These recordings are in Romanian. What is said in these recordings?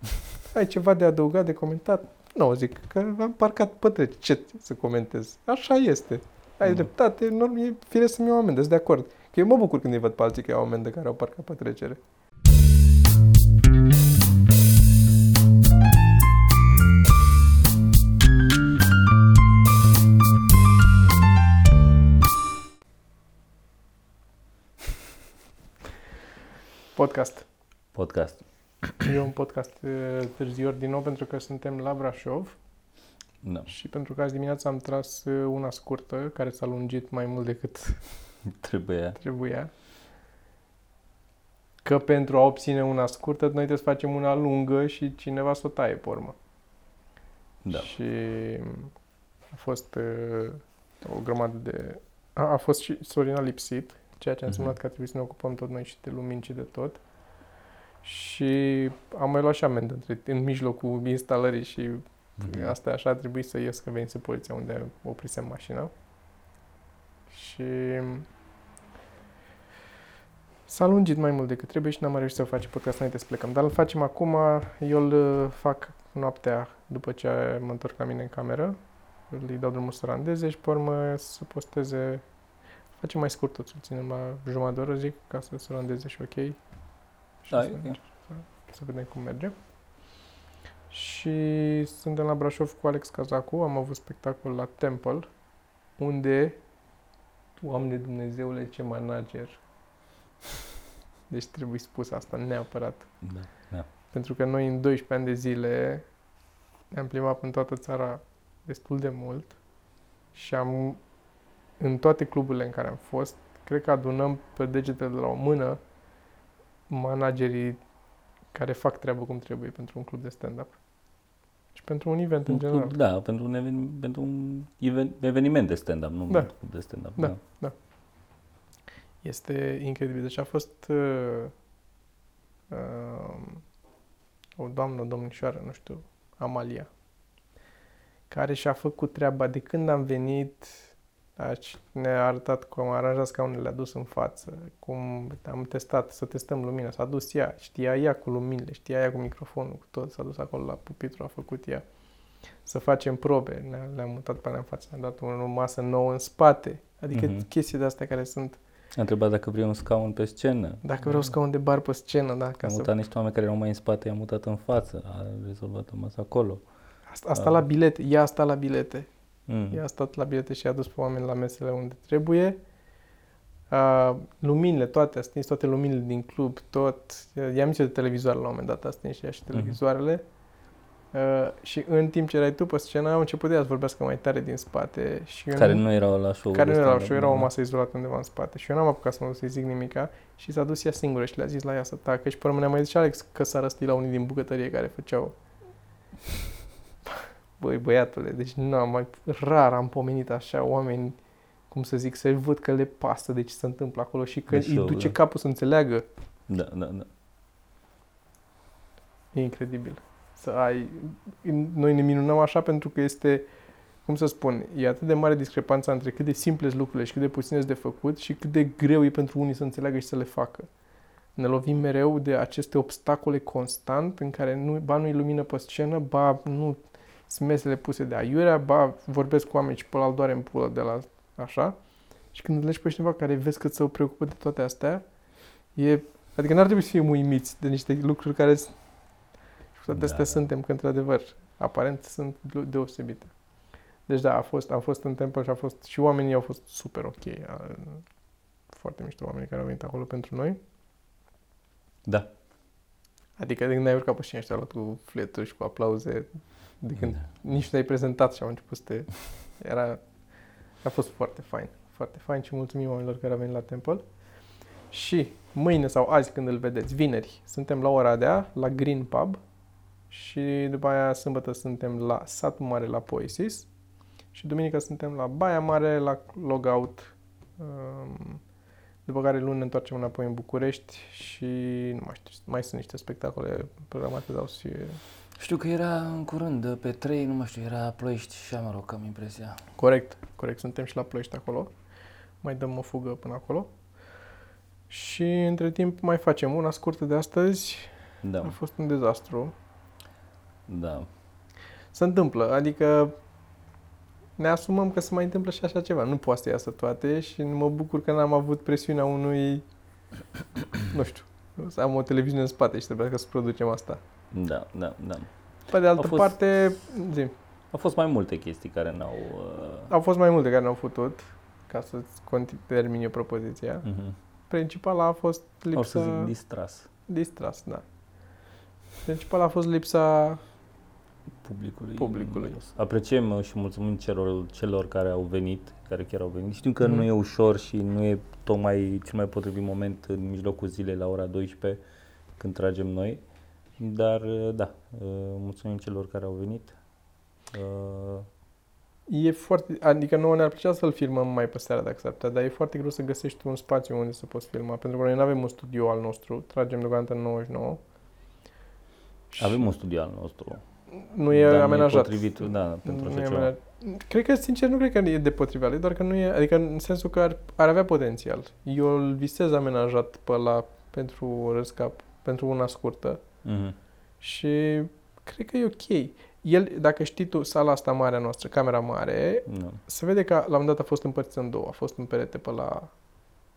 Ai ceva de adăugat, de comentat? Nu, zic că am parcat pe Ce să comentez? Așa este. Ai mm. dreptate, norm, e fire să-mi iau amendă, sunt de acord. Că eu mă bucur când îi văd pe alții că iau amendă care au parcat pe trecere. Podcast. Podcast. E un podcast târziu din nou pentru că suntem la Brașov. Da. Și pentru că azi dimineața am tras una scurtă care s-a lungit mai mult decât trebuia. trebuia. Că pentru a obține una scurtă, noi trebuie să facem una lungă și cineva să o taie pe urmă. Da. Și a fost uh, o grămadă de... A, a fost și Sorina lipsit, ceea ce a însemnat uh-huh. că a trebuit să ne ocupăm tot noi și de lumini și de tot. Și am mai luat și amendă între, în mijlocul instalării și uh-huh. asta așa a trebuit să ies că venise poliția unde oprisem mașina. Și s-a lungit mai mult decât trebuie și n-am reușit să facem podcast înainte să plecăm. Dar îl facem acum, eu îl uh, fac noaptea după ce mă întorc la mine în cameră. Îi dau drumul să randeze și pe urmă să posteze Facem mai scurt tot, ținem la jumătate de oră, zic, ca să se randeze și ok. Și da, să, okay. să vedem cum merge. Și suntem la Brașov cu Alex Cazacu, am avut spectacol la Temple, unde, Doamne Dumnezeule, ce manager! Deci trebuie spus asta neapărat. Da, da. Pentru că noi în 12 ani de zile ne-am plimbat în toată țara destul de mult și am în toate cluburile în care am fost, cred că adunăm pe degetele de la o mână managerii care fac treabă cum trebuie pentru un club de stand-up. Și pentru un event un în general. Club, da, pentru un, even, pentru un even, eveniment de stand-up, nu da. un club de stand-up. Da, da, da. Este incredibil. Deci a fost uh, uh, o doamnă, o domnișoară, nu știu, Amalia, care și-a făcut treaba de când am venit Aici ne-a arătat cum am aranjat scaunele, le-a dus în față, cum am testat, să testăm lumina. S-a dus ea, știa ea cu luminile, știa ea cu microfonul, cu tot, s-a dus acolo la pupitru, a făcut ea. Să facem probe, le-am mutat pe alea în față, ne-a dat o masă nouă în spate. Adică mm-hmm. chestii de-astea care sunt... A întrebat dacă vreau un scaun pe scenă. Dacă vreau scaun de bar pe scenă, da. Ca a mutat să... niște oameni care erau mai în spate, i-a mutat în față, a rezolvat o masă acolo. Asta, asta a... la bilete, ea asta la bilete. Mm. Ea a stat la bilete și a dus pe oameni la mesele unde trebuie. Uh, luminile, toate, a stins toate luminile din club, tot. I-am zis de televizoare la un moment dat, a stins și ea și mhm. televizoarele. Mm-hmm. Uh, și în timp ce erai tu pe scenă, am început de a vorbească mai tare din spate. Și care nu erau la show Care nu erau la show, era o masă izolată undeva în spate. Și eu n-am apucat să mă duc să-i zic nimica și s-a dus ea singură și le-a zis la ea să tacă. Și pe urmă ne-a mai zis și Alex că s-a răstit la unii din bucătărie care făceau Băi, băiatule, deci nu am mai rar am pomenit așa oameni, cum să zic, să văd că le pasă de ce se întâmplă acolo și că îi duce da. capul să înțeleagă. Da, da, da. E incredibil. Să ai... Noi ne minunăm așa pentru că este, cum să spun, e atât de mare discrepanța între cât de simple sunt lucrurile și cât de puține sunt de făcut și cât de greu e pentru unii să înțeleagă și să le facă. Ne lovim mereu de aceste obstacole constant în care nu, ba nu-i lumină pe scenă, ba nu smesele puse de aiurea, ba vorbesc cu oameni și pe la doare în pulă de la așa. Și când legi pe cineva care vezi că se preocupă de toate astea, e, adică n-ar trebui să fie uimiți de niște lucruri care și toate astea da. suntem, că într-adevăr, aparent sunt deosebite. Deci da, a fost, am fost în templu și a fost, și oamenii au fost super ok. Foarte mișto oamenii care au venit acolo pentru noi. Da. Adică de când ai urcat pe scenă și luat cu fleturi și cu aplauze, de când da. nici nu ai prezentat și au început să te... Era... A fost foarte fain. Foarte fain și mulțumim oamenilor care au venit la Temple. Și mâine sau azi când îl vedeți, vineri, suntem la ora de a, la Green Pub și după aia sâmbătă suntem la Satul Mare la Poesis și duminică suntem la Baia Mare la Logout um, după care luni ne întoarcem înapoi în București și nu mai știu, mai sunt niște spectacole programate, dar o să fie știu că era în curând, pe 3, nu mai știu, era Ploiești și Amaroc, am impresia. Corect, corect, suntem și la Ploiești acolo. Mai dăm o fugă până acolo. Și între timp mai facem una scurtă de astăzi. Da. A fost un dezastru. Da. Se întâmplă, adică ne asumăm că se mai întâmplă și așa ceva. Nu poate să iasă toate și mă bucur că n-am avut presiunea unui, nu știu, să am o televiziune în spate și trebuia să producem asta. Da, da, da. Pe de altă Au fost- parte, zi, Au fost mai multe chestii care n-au... Uh... au fost mai multe care n-au făcut, ca să-ți continui, termin eu propoziția. mhm. Principala a fost lipsa... O să zic distras distras, da. Principala a fost lipsa publicului. Publicului. numeros. Apreciem uh, și mulțumim celor, celor care au venit, care chiar au venit. Știm că Mhm. nu e ușor și nu e tocmai cel mai potrivit moment în mijlocul zilei la ora 12 când tragem noi. Dar uh, da, uh, mulțumim celor care au venit. Uh, E foarte, adică nouă ne-ar plăcea să-l filmăm mai pe seara dacă s-ar putea, dar e foarte greu să găsești un spațiu unde să poți filma, pentru că noi nu avem un studio al nostru, tragem deocamdată în 99. Și avem un studio al nostru. Nu e dar amenajat. Nu e potrivit, da, pentru Nu așa e ceva. amenajat. Cred că, sincer, nu cred că e de potrivit, e doar că nu e, adică în sensul că ar, ar avea potențial. Eu îl visez amenajat pe la, pentru răscap, pentru una scurtă Mhm. și cred că e ok. El, dacă știi tu, sala asta mare a noastră, camera mare, Da. se vede că la un moment dat a fost împărțită în două. A fost un perete pe la...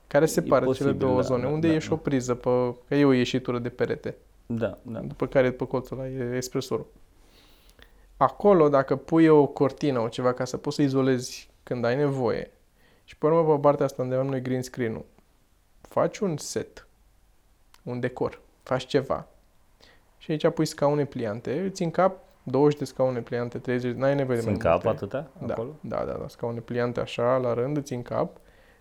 care separă posibil, cele două da, zone, da, unde da, e și da. o priză, pe, că e o ieșitură de perete, Da, da. după care pe colțul ăla e espresorul. Acolo, dacă pui o cortină, o ceva, ca să poți să izolezi când ai nevoie, și pe urmă pe partea asta unde avem noi green screen-ul, faci un set, un decor, faci ceva, și aici pui scaune pliante, îți în cap 20 de scaune pliante, 30, n-ai nevoie de mai Sunt cap multe. atâtea Da, acolo? da, da, da, scaune pliante așa, la rând, îți în cap.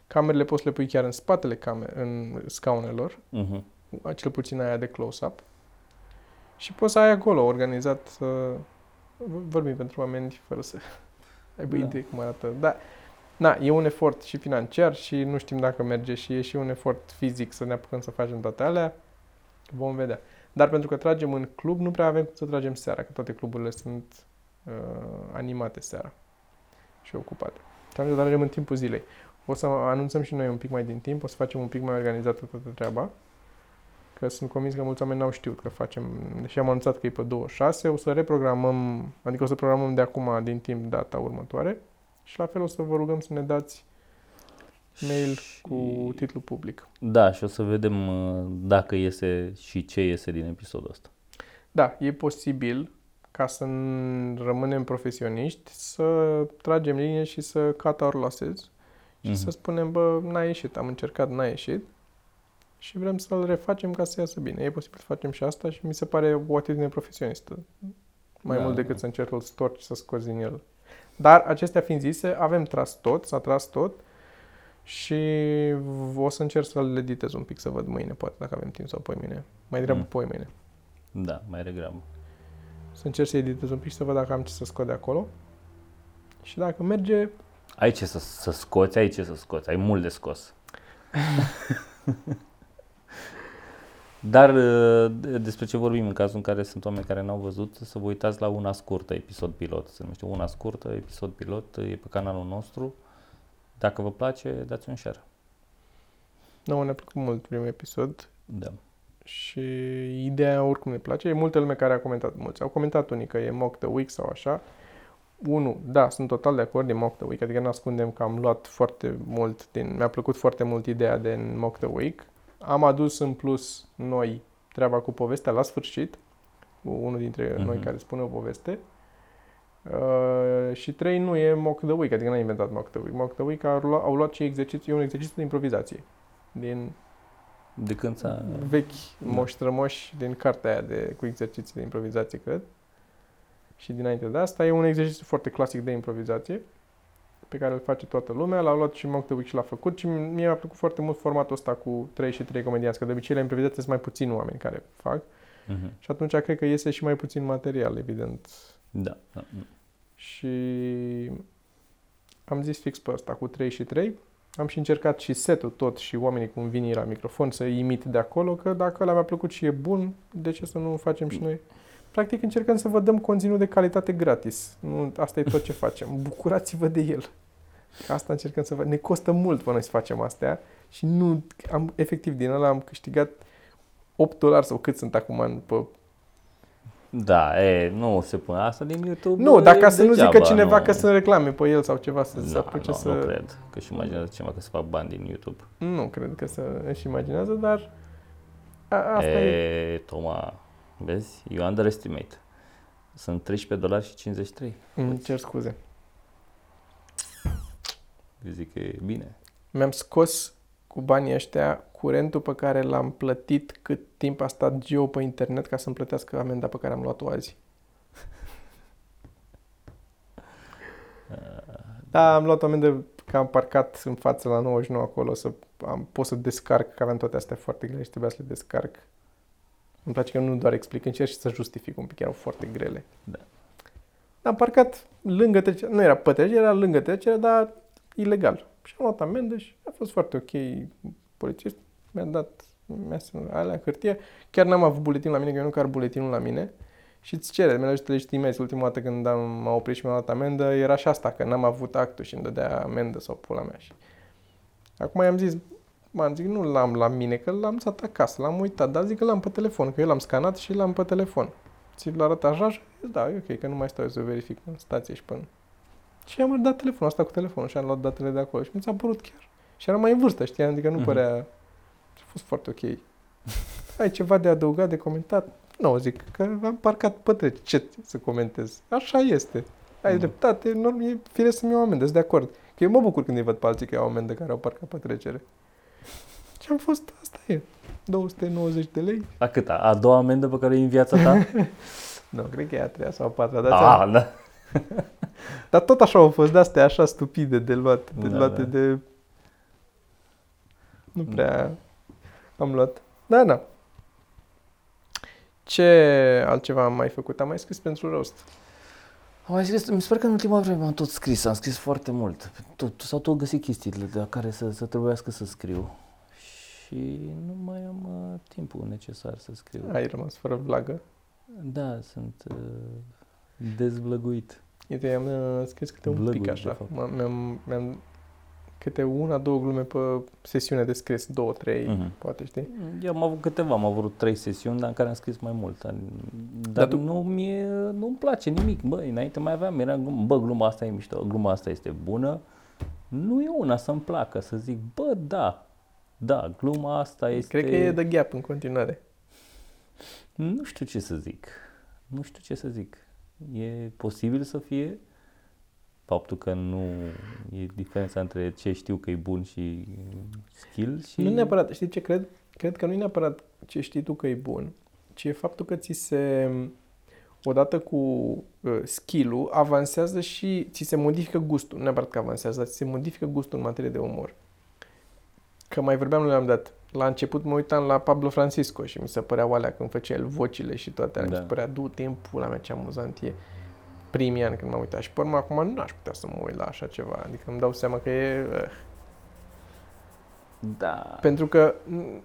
Camerele poți să le pui chiar în spatele camer- în scaunelor, Mhm. cel puțin aia de close-up. Și poți să ai acolo organizat să vorbim pentru oameni fără să aibă Da. idee cum arată. Da, na, e un efort și financiar și nu știm dacă merge și e și un efort fizic să ne apucăm să facem toate alea. Vom vedea. Dar pentru că tragem în club, nu prea avem cum să tragem seara, că toate cluburile sunt uh, animate seara și ocupate. Și atunci tragem în timpul zilei. O să anunțăm și noi un pic mai din timp, o să facem un pic mai organizată toată treaba, că sunt convins că mulți oameni n-au știut că facem, deși am anunțat că e pe 26, o să reprogramăm, adică o să programăm de acum din timp data următoare și la fel o să vă rugăm să ne dați mail Și- cu titlu public. Da, și o să vedem uh, dacă iese și ce iese din episodul ăsta. Da, e posibil ca să n- rămânem profesioniști, să tragem linie și să cut our losses și Mhm. să spunem, bă, n-a ieșit, am încercat, n-a ieșit și vrem să-l refacem ca să iasă bine. E posibil să facem și asta și mi se pare o atitudine profesionistă. Mai Da, mult decât da. să încerci să-l storci și să scoți din el. Dar acestea fiind zise, avem tras tot, s-a tras tot și o să încerc să-l editez un pic, să văd mâine, poate, dacă avem timp sau poi mâine. Mai degrabă Mm. poi mâine. Da, mai degrabă. Să încerc să editez un pic și să văd dacă am ce să scot de acolo. Și dacă merge, Ai ce să, să scoți, ai ce să scoți, ai mult de scos. Dar uh, de- despre ce vorbim în cazul în care sunt oameni care n-au văzut, să vă uitați la una scurtă, episod pilot. Se numește una scurtă, episod pilot, e pe canalul nostru. Dacă vă place, dați un share. nouă ne-a plăcut mult primul episod Da. și ideea oricum ne place. E multă lume care a comentat, mulți au comentat unii că e mock the week sau așa. Unu, da, sunt total de acord, e mock the week, adică nu ascundem că am luat foarte mult din, mi-a plăcut foarte mult ideea de mock the week. Am adus în plus noi treaba cu povestea la sfârșit, cu unul dintre Mhm. noi care spune o poveste. Uh, și trei, nu e mock the week, adică n-a inventat mock the week. Mock the week au luat, au luat și exercițiu, e un exercițiu de improvizație din De când s-a... vechi Da. moși strămoși din cartea aia de, cu exerciții de improvizație, cred. Și dinainte de asta e un exercițiu foarte clasic de improvizație pe care îl face toată lumea. L-a luat și Mock the Week și l-a făcut și mie mi-a plăcut foarte mult formatul ăsta cu 3 și 3 comedianți, că de obicei la improvizație sunt mai puțini oameni care fac Mhm. și atunci cred că iese și mai puțin material, evident. Da, da. Și am zis fix pe ăsta, cu 3 și 3. Am și încercat și setul tot și oamenii cum vin ei la microfon să imit de acolo, că dacă ăla mi-a plăcut și e bun, de ce să nu facem și noi? Practic încercăm să vă dăm conținut de calitate gratis. Nu, asta e tot ce facem. Bucurați-vă de el. Că Asta încercăm să vă... Ne costă mult până noi să facem astea și nu... Am, efectiv, din ăla am câștigat 8 dolari sau cât sunt acum în, pe Da, e, nu se pune asta din YouTube. Nu, e dacă să nu zică degeaba, cineva nu. că sunt reclame pe el sau ceva să se Da, apuce nu, să... nu cred că și imaginează cineva că se fac bani din YouTube. Nu cred că să își imaginează, dar a, asta e. e, Toma, vezi? You underestimate. Sunt 13 dolari și 53. Îmi cer scuze. Eu zic că e bine. Mi-am scos cu banii ăștia curentul pe care l-am plătit cât timp a stat Geo pe internet ca să-mi plătească amenda pe care am luat-o azi. Da, am luat o amendă că am parcat în față la 99 acolo să am, pot să descarc, că aveam toate astea foarte grele și trebuia să le descarc. Îmi place că nu doar explic, încerc și să justific un pic, erau foarte grele. Da. Am parcat lângă trecerea, nu era pe trecere, era lângă trecerea, dar ilegal. Și am luat amendă și a fost foarte ok. Polițist mi-a dat mi-a semnat alea, hârtie. Chiar n-am avut buletin la mine, că eu nu car buletinul la mine. Și îți cere, mi-a dat legitimezi. Ultima dată când am, m-a oprit și mi-a luat amendă, era și asta, că n-am avut actul și îmi dădea amendă sau pula mea. Și... Acum i-am zis, m-am zic, nu l-am la mine, că l-am lăsat acasă, l-am uitat, dar zic că l-am pe telefon, că eu l-am scanat și l-am pe telefon. Ți-l arăt așa și zis, da, e ok, că nu mai stau eu să verific în stație și până. Și am dat telefonul asta cu telefonul și am luat datele de acolo și mi s-a părut chiar. Și era mai în vârstă, știi, adică nu Mhm. părea... A fost foarte ok. Ai ceva de adăugat, de comentat? Nu, zic că am parcat pe trece. Ce să comentez? Așa este. Ai Mhm. dreptate, norm, e firesc să-mi iau amendă, sunt de acord. Că eu mă bucur când îi văd pe alții că iau amendă care au parcat pe trecere. Și am fost, asta e, 290 de lei. A câta? A doua amendă pe care o iei în viața ta? Nu, cred că e a treia sau a patra, dar, da, da. dar tot așa au fost de-astea așa stupide de luat, de Da, luate da. de... Nu prea am luat. Da, da. Ce altceva am mai făcut? Am mai scris pentru roast. Am mai scris, mi se pare că în ultima vreme am tot scris, am scris foarte mult. Tot, s-au tot găsit chestiile de la care să, să trebuiască să scriu. Și nu mai am uh, timpul necesar să scriu. Ai rămas fără vlagă. Da, sunt uh, dezvlăguit. Uite, am uh, scris câte un Vlăguit, pic de așa. fapt. M- Mi-am, mi-am câte una, două glume pe sesiune de scris, două, trei, Mhm. poate, știi? Eu am avut câteva, am avut trei sesiuni, dar în care am scris mai mult. Dar, Dar tu... tu- nu mi nu-mi place nimic. Bă, înainte mai aveam, era glumă, bă, gluma asta e mișto, gluma asta este bună. Nu e una să-mi placă, să zic, bă, da, da, gluma asta este... Cred că e de gap în continuare. Nu știu ce să zic. Nu știu ce să zic. E posibil să fie faptul că nu e diferența între ce știu că e bun și skill și... Nu neapărat, știi ce cred? Cred că nu e neapărat ce știi tu că e bun, ci e faptul că ți se, odată cu uh, skill-ul, avansează și ți se modifică gustul. Nu neapărat că avansează, dar ți se modifică gustul în materie de umor. Că mai vorbeam la un moment dat, la început mă uitam la Pablo Francisco și mi se păreau alea când făcea el vocile și toate alea. Da. Mi se părea, du timpul la mea ce amuzant e primii ani când m-am uitat. Și pe urmă acum nu aș putea să mă uit la așa ceva. Adică îmi dau seama că e... Uh, Da. pentru că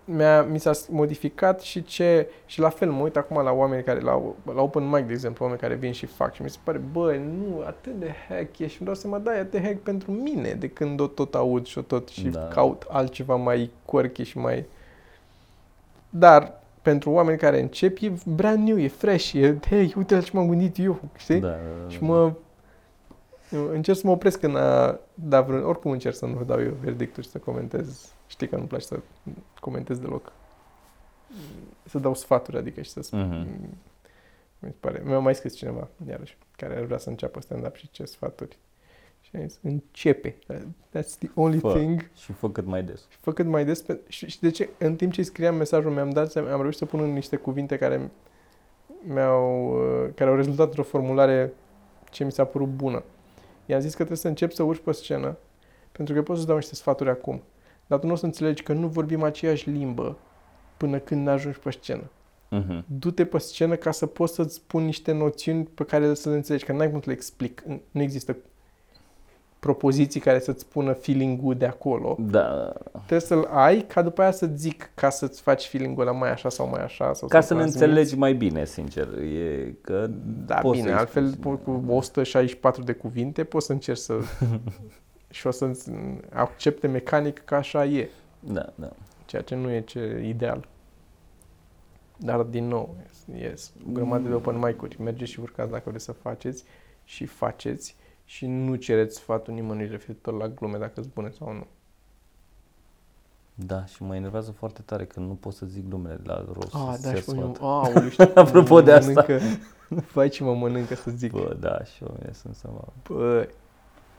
mi-a, mi s-a modificat și ce și la fel mă uit acum la oameni care la, la open mic de exemplu, oameni care vin și fac și mi se pare, bă, nu, atât de hack e și îmi dau seama, da, e atât de hack pentru mine de când o tot aud și o tot și Da. caut altceva mai quirky și mai dar pentru oameni care încep e brand new, e fresh, e hei, uite la ce m-am gândit eu, știi? Da, da, Și da. mă încerc să mă opresc când a da vreun, oricum încerc să nu dau eu verdicturi și să comentez. Știi că nu-mi place să comentez deloc. Să dau sfaturi, adică și să spun. Mhm. Mi se pare. Mi-a mai scris cineva, iarăși, care ar vrea să înceapă stand-up și ce sfaturi. Și am zis, începe. That's the only Fă. thing. Și fă cât mai des. Și fă cât mai des. Pe... Și, și de ce? În timp ce îi scriam mesajul, mi-am dat seama, am reușit să pun în niște cuvinte care mi-au, uh, care au rezultat într-o formulare ce mi s-a părut bună. I-am zis că trebuie să încep să urci pe scenă, pentru că pot să-ți dau niște sfaturi acum. Dar tu nu o să înțelegi că nu vorbim aceeași limbă până când ajungi pe scenă. Mhm. Du-te pe scenă ca să poți să-ți spun niște noțiuni pe care să le înțelegi, că n-ai cum să le explic. Nu există propoziții care să-ți spună feeling-ul de acolo. Da. Trebuie să-l ai ca după aia să zic ca să-ți faci feeling-ul ăla mai așa sau mai așa. Sau Ca să să ne transmiți. înțelegi mai bine, sincer. E că Da, poți bine, să-i altfel spui. po- cu 164 de cuvinte poți să încerci să... și o să accepte mecanic că așa e, Da, da. ceea ce nu e ce ideal. Dar din nou, yes, o grămadă de open mic-uri. Mergeți și urcați dacă vreți să faceți și faceți și nu cereți sfatul nimănui referitor la glume dacă sunt bune sau nu. Da, și mă enervează foarte tare că nu pot să zic glumele la rost. Ah, să da, se și pe mine, sfat. aoleu, știu, Apropo mă de asta. Mănâncă, vai ce mă mănâncă să zic. Bă, da, și eu sunt să mă... Bă,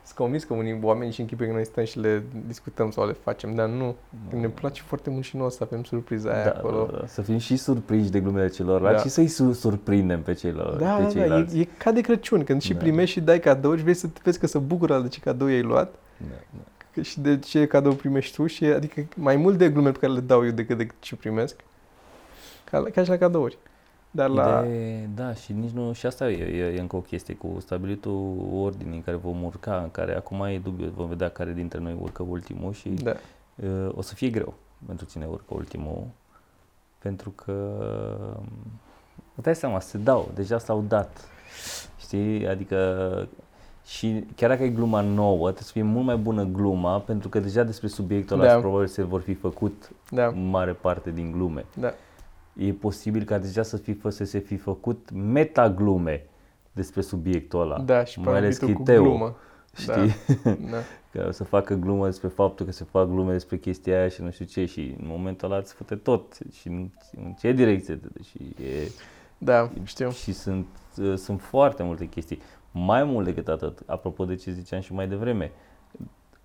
sunt convins că unii oameni și închipe că noi stăm și le discutăm sau le facem, dar nu. Că ne place foarte mult și noi să avem surpriza aia da, acolo. da, da, să fim și surprinși de glumele celorlalți Da. și să-i su- surprindem pe, celor, Da, pe da, da, ceilalți. e, e ca de Crăciun, când și Da. primești și dai cadouri și vrei să vezi că se bucură de ce cadou ai luat Da, da. că și de ce cadou primești tu și adică mai mult de glume pe care le dau eu decât de ce primesc. Ca, la- ca și la cadouri. Dar la... Ideea e- da, și nici nu, și asta e, e, e încă o chestie cu stabilitul ordinii în care vom urca, în care acum e dubiu, vom vedea care dintre noi urcă ultimul și Da. uh, o să fie greu pentru cine urcă ultimul, pentru că îți dai seama, se dau, deja s-au dat, știi, adică și chiar dacă e gluma nouă, trebuie să fie mult mai bună gluma, pentru că deja despre subiectul ăla Da. probabil se vor fi făcut Da, mare parte din glume da. E posibil ca deja să, fi, să se fi făcut metaglume despre subiectul ăla. Da, și mai ales parametru cu Chiteu, glumă. Știi? Da. Că o să facă glumă despre faptul că se fac glume despre chestia aia și nu știu ce și în momentul ăla îți fute tot și în, în ce direcție te duci. și e, Da, știu. și sunt, uh, sunt foarte multe chestii. Mai mult decât atât, apropo de ce ziceam și mai devreme,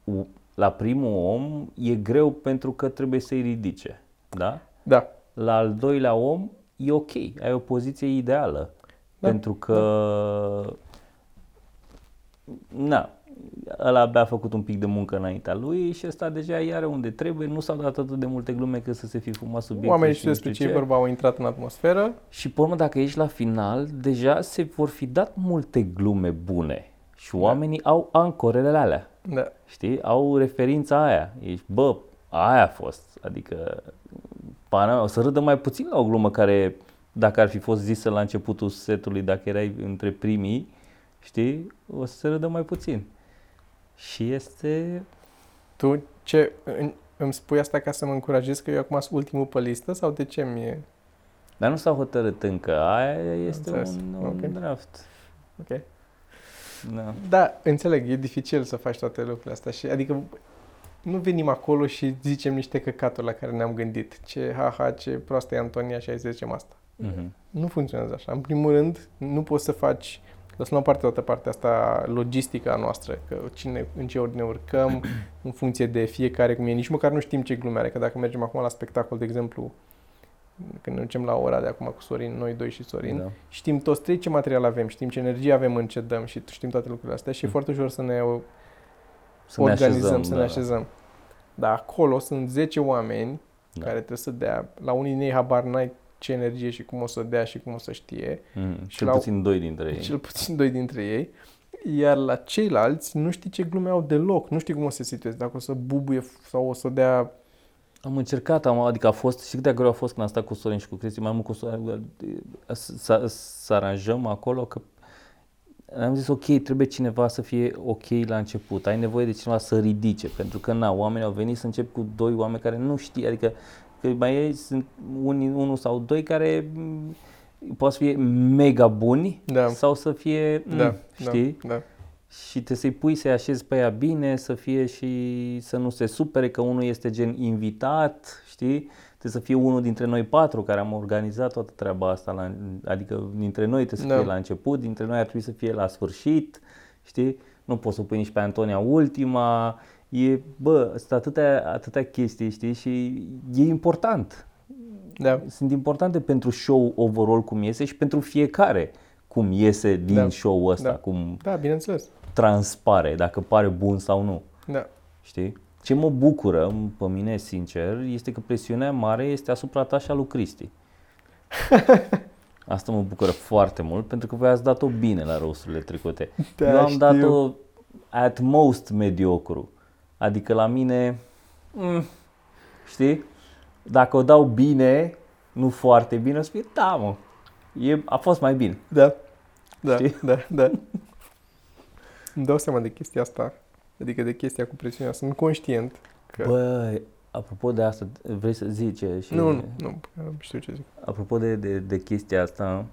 u- la primul om e greu pentru că trebuie să-i ridice, da? Da, La al doilea om e ok, ai o poziție ideală. Da, Pentru că, na, ăla abia a făcut un pic de muncă înaintea lui și ăsta deja i are unde trebuie, nu s-au dat atât de multe glume că să se fi fumat subiectul. oamenii și știu nu despre știu ce e vorba, au intrat în atmosferă. Și pe urmă, dacă ești la final, deja se vor fi dat multe glume bune și oamenii au ancorele alea. Da, Știi? Au referința aia. Ești, bă, aia a fost. Adică, pana mea, o să râdă mai puțin la o glumă care, dacă ar fi fost zisă la începutul setului, dacă erai între primii, știi? O să se râdă mai puțin. Și este... tu ce, în- îmi spui asta ca să mă încurajez că eu acum sunt ultimul pe listă sau de ce mi-e? Dar nu s-a hotărât încă. Aia este Înțeles. un, un Ok. draft. Ok. Da. Da, înțeleg, e dificil să faci toate lucrurile astea și adică nu venim acolo și zicem niște căcaturi la care ne-am gândit. Ce haha, ce proastă e Antonia și hai să zicem asta. Mhm. Nu funcționează așa. În primul rând, nu poți să faci, lăsăm la parte toată partea asta logistica noastră, că cine, în ce ordine urcăm, în funcție de fiecare cum e. Nici măcar nu știm ce glume are, că dacă mergem acum la spectacol, de exemplu, când ne ducem la ora de acum cu Sorin, noi doi și Sorin, Da. știm toți trei ce material avem, știm ce energie avem în ce dăm și știm toate lucrurile astea și e Mm. foarte ușor să ne Să ne organizăm, așezăm, să ne da. așezăm. Dar acolo sunt 10 oameni Da. care trebuie să dea, la unii din ei habar n-ai ce energie și cum o să dea și cum o să știe, Mhm. Și Cel la- puțin doi dintre ei. cel puțin doi dintre ei, iar la ceilalți nu știi ce glume au deloc, nu știi cum o să se situeze, dacă o să bubuie sau o să dea... Am încercat, am, adică a fost, și cât de greu a fost când am stat cu Sorin și cu Cristi, mai mult cu Sorin, să, să aranjăm acolo că am zis ok, trebuie cineva să fie ok la început, ai nevoie de cineva să ridice, pentru că na, oamenii au venit să încep cu doi oameni care nu știi, adică că mai ei sunt unii, unul sau doi care m, poate să fie mega buni Da. sau să fie, m, Da, știi? Da, da. Și trebuie să-i pui să-i așezi pe ea bine, să fie și să nu se supere că unul este gen invitat, știi? Trebuie să fie unul dintre noi patru care am organizat toată treaba asta, la, adică dintre noi trebuie să Da. fie la început, dintre noi ar trebui să fie la sfârșit, știi? Nu poți să o pui nici pe Antonia ultima, e, bă, sunt atâtea, atâtea chestii, știi? Și e important. da. Sunt importante pentru show overall cum iese și pentru fiecare cum iese din Da. show-ul ăsta, Da. cum Da, bineînțeles. transpare, dacă pare bun sau nu. Da. Știi? Ce mă bucură pe mine, sincer, este că presiunea mare este asupra ta și a lui Cristi. Asta mă bucură foarte mult pentru că voi ați dat-o bine la rosturile trecute. Da, Eu am știu. dat-o at most mediocru. Adică la mine, mm, știi? Dacă o dau bine, nu foarte bine, o să fie, da mă, e, a fost mai bine. Da. Da, Știi? da, da. Îmi dau seama de chestia asta, adică de chestia cu presiunea. Sunt conștient că... Bă, Apropo de asta, vrei să zici și... Nu, nu, nu, știu ce zic. Apropo de, de, de chestia asta,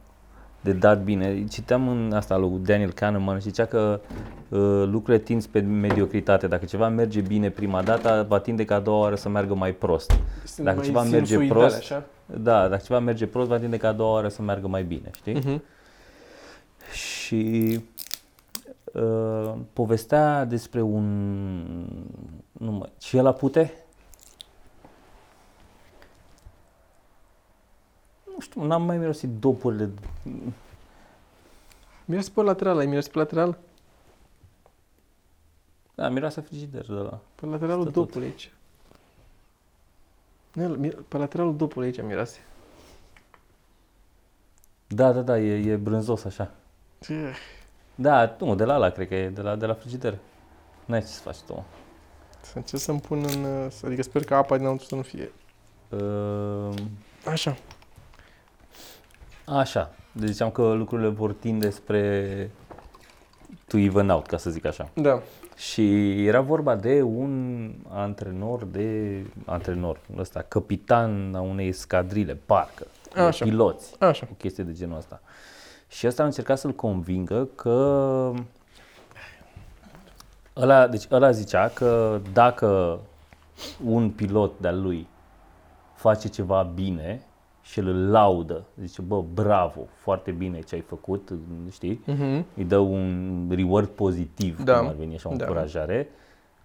de dat bine, citeam în asta lui Daniel Kahneman și zicea că uh, lucrurile tind spre mediocritate. Dacă ceva merge bine prima dată, va tinde ca a doua oară să meargă mai prost. Sunt Dacă mai ceva merge sinusoidale, prost, Așa? Da, dacă ceva merge prost, va tinde ca a doua oară să meargă mai bine, știi? Uh-huh. Și uh, povestea despre un... Nu mai, și el la pute? Nu știu, n-am mai mirosit dopurile. Miroase pe lateral, ai miroase pe lateral? Da, miroase frigider de la... Pe lateralul Stă tot. dopului aici. Nu, mi- Pe lateralul dopului aici miroase. Da, da, da, e, e brânzos așa. Da, nu, de la ala, cred că e, de la, de la frigider. N-ai ce să faci tu. mă. Să încerc să-mi pun în... uh, Adică sper că apa dinăuntru să nu fie... Uh, Așa. Așa, deci ziceam că lucrurile vor tinde spre to even out, ca să zic așa. Da. Și era vorba de un antrenor de antrenor, ăsta, capitan a unei scadrile, parcă, de Așa. piloți, Așa. o chestie de genul ăsta. Și ăsta a încercat să-l convingă că ăla, deci ăla zicea că dacă un pilot de-al lui face ceva bine și îl laudă, zice, bă, bravo, foarte bine ce ai făcut, știi? Uh-huh. îi dă un reward pozitiv, Da. cum ar veni așa, o Da. încurajare,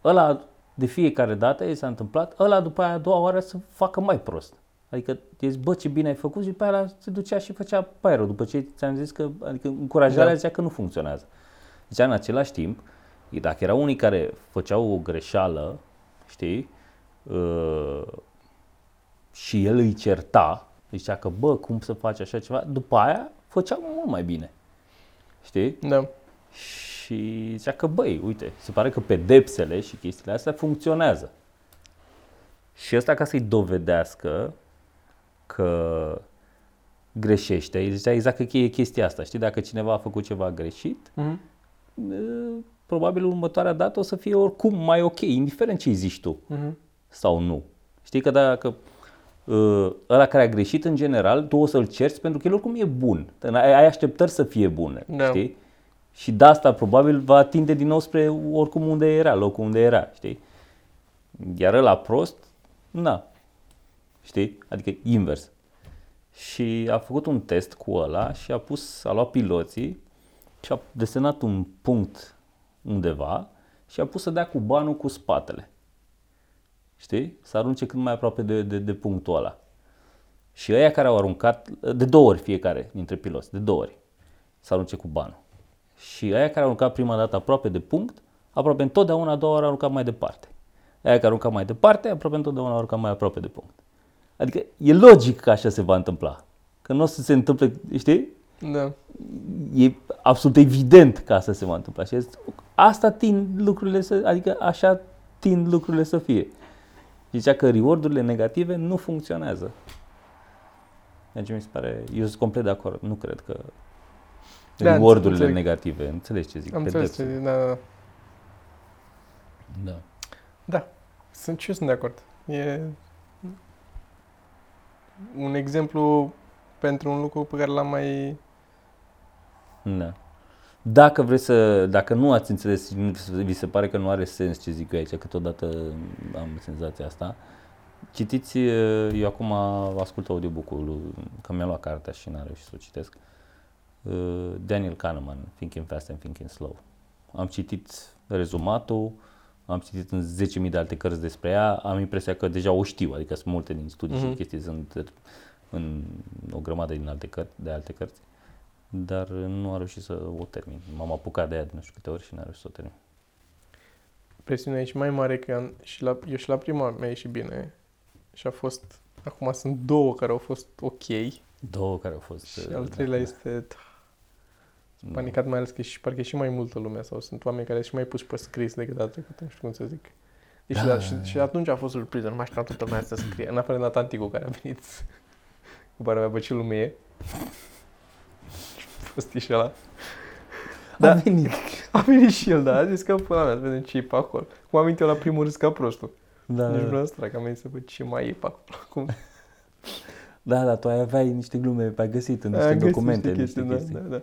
ăla de fiecare dată i s-a întâmplat, ăla după aia a doua oară să facă mai prost. Adică zici, bă, ce bine ai făcut și după aia ăla se ducea și făcea mai rău, după ce ți-am zis că, adică încurajarea Da. zicea că nu funcționează. Zicea în același timp, dacă erau unii care făceau o greșeală, știi, uh, și el îi certa, zicea că, bă, cum să faci așa ceva, după aia făceau mult mai bine. Știi? Da. Și zicea că, băi, uite, se pare că pedepsele și chestiile astea funcționează. Și ăsta ca să-i dovedească că greșește, îi zicea exact că e chestia asta, știi? Dacă cineva a făcut ceva greșit, Uh-huh. e, probabil următoarea dată o să fie oricum mai ok, indiferent ce îi zici tu Uh-huh. sau nu. Știi că dacă uh, ăla care a greșit în general, tu o să-l cerți pentru că el oricum e bun. Ai, ai așteptări să fie bune, Da. știi? Și de asta probabil va tinde din nou spre oricum unde era, locul unde era, știi? Iar ăla prost, na, știi? Adică invers. Și a făcut un test cu ăla și a pus, a luat piloții și a desenat un punct undeva și a pus să dea cu banul cu spatele știi? Să arunce cât mai aproape de, de, de punctul ăla. Și ăia care au aruncat, de două ori fiecare dintre piloți, de două ori, să arunce cu banul. Și ăia care au aruncat prima dată aproape de punct, aproape întotdeauna a doua ori au aruncat mai departe. Aia care au aruncat mai departe, aproape întotdeauna au aruncat mai aproape de punct. Adică e logic că așa se va întâmpla. Că nu o să se întâmple, știi? Da. e absolut evident că asta se va întâmpla. Și asta tind lucrurile să, adică așa tind lucrurile să fie. Zicea că rewardurile negative nu funcționează. Deci mi se pare, eu sunt complet de acord, nu cred că Da, rewardurile înțeleg. negative, înțelegi ce zic, Am înțeles. pedepse. ce- Da, da, da. Da. Da, sunt și eu sunt de acord. E un exemplu pentru un lucru pe care l-am mai... Da. Dacă vreți să, dacă nu ați înțeles și nu vi se pare că nu are sens ce zic eu aici, câteodată am senzația asta, citiți, eu acum ascult audiobook-ul, că mi-am luat cartea și n-am reușit să o citesc, uh, Daniel Kahneman, Thinking Fast and Thinking Slow. Am citit rezumatul, am citit în 10.000 de alte cărți despre ea, am impresia că deja o știu, adică sunt multe din studii și Mhm. chestii sunt în o grămadă din alte cărți, de alte cărți dar nu a reușit să o termin. M-am apucat de ea de nu știu câte ori și n-a reușit să o termin. Presiunea e și mai mare că am, și la, eu și la prima mi-a ieșit bine și a fost... Acum sunt două care au fost ok și Două care au fost... uh, al treilea este... da. Panicat mai ales că e și parcă e și mai multă lume sau sunt oameni care și mai pus pe scris decât data trecută, nu știu cum să zic. Deci Da. da. și, și, atunci a fost surpriză, nu mai știu toată lumea să scrie, în afară de Natanticu care a venit cu pare mea, bă, ce lume e. Fost și ăla. Da. Da. A venit. A venit și el, da, a zis că până mea, să vedem ce e pe acolo. Cum am eu la primul râs ca prostul. Da, Nici da, vreau da. să trag, am venit să văd ce mai e pe acolo. Cum da, da, tu ai aveai niște glume, ai găsit în niște Am găsit documente, niște niște chestii, chestii. Da, da, da.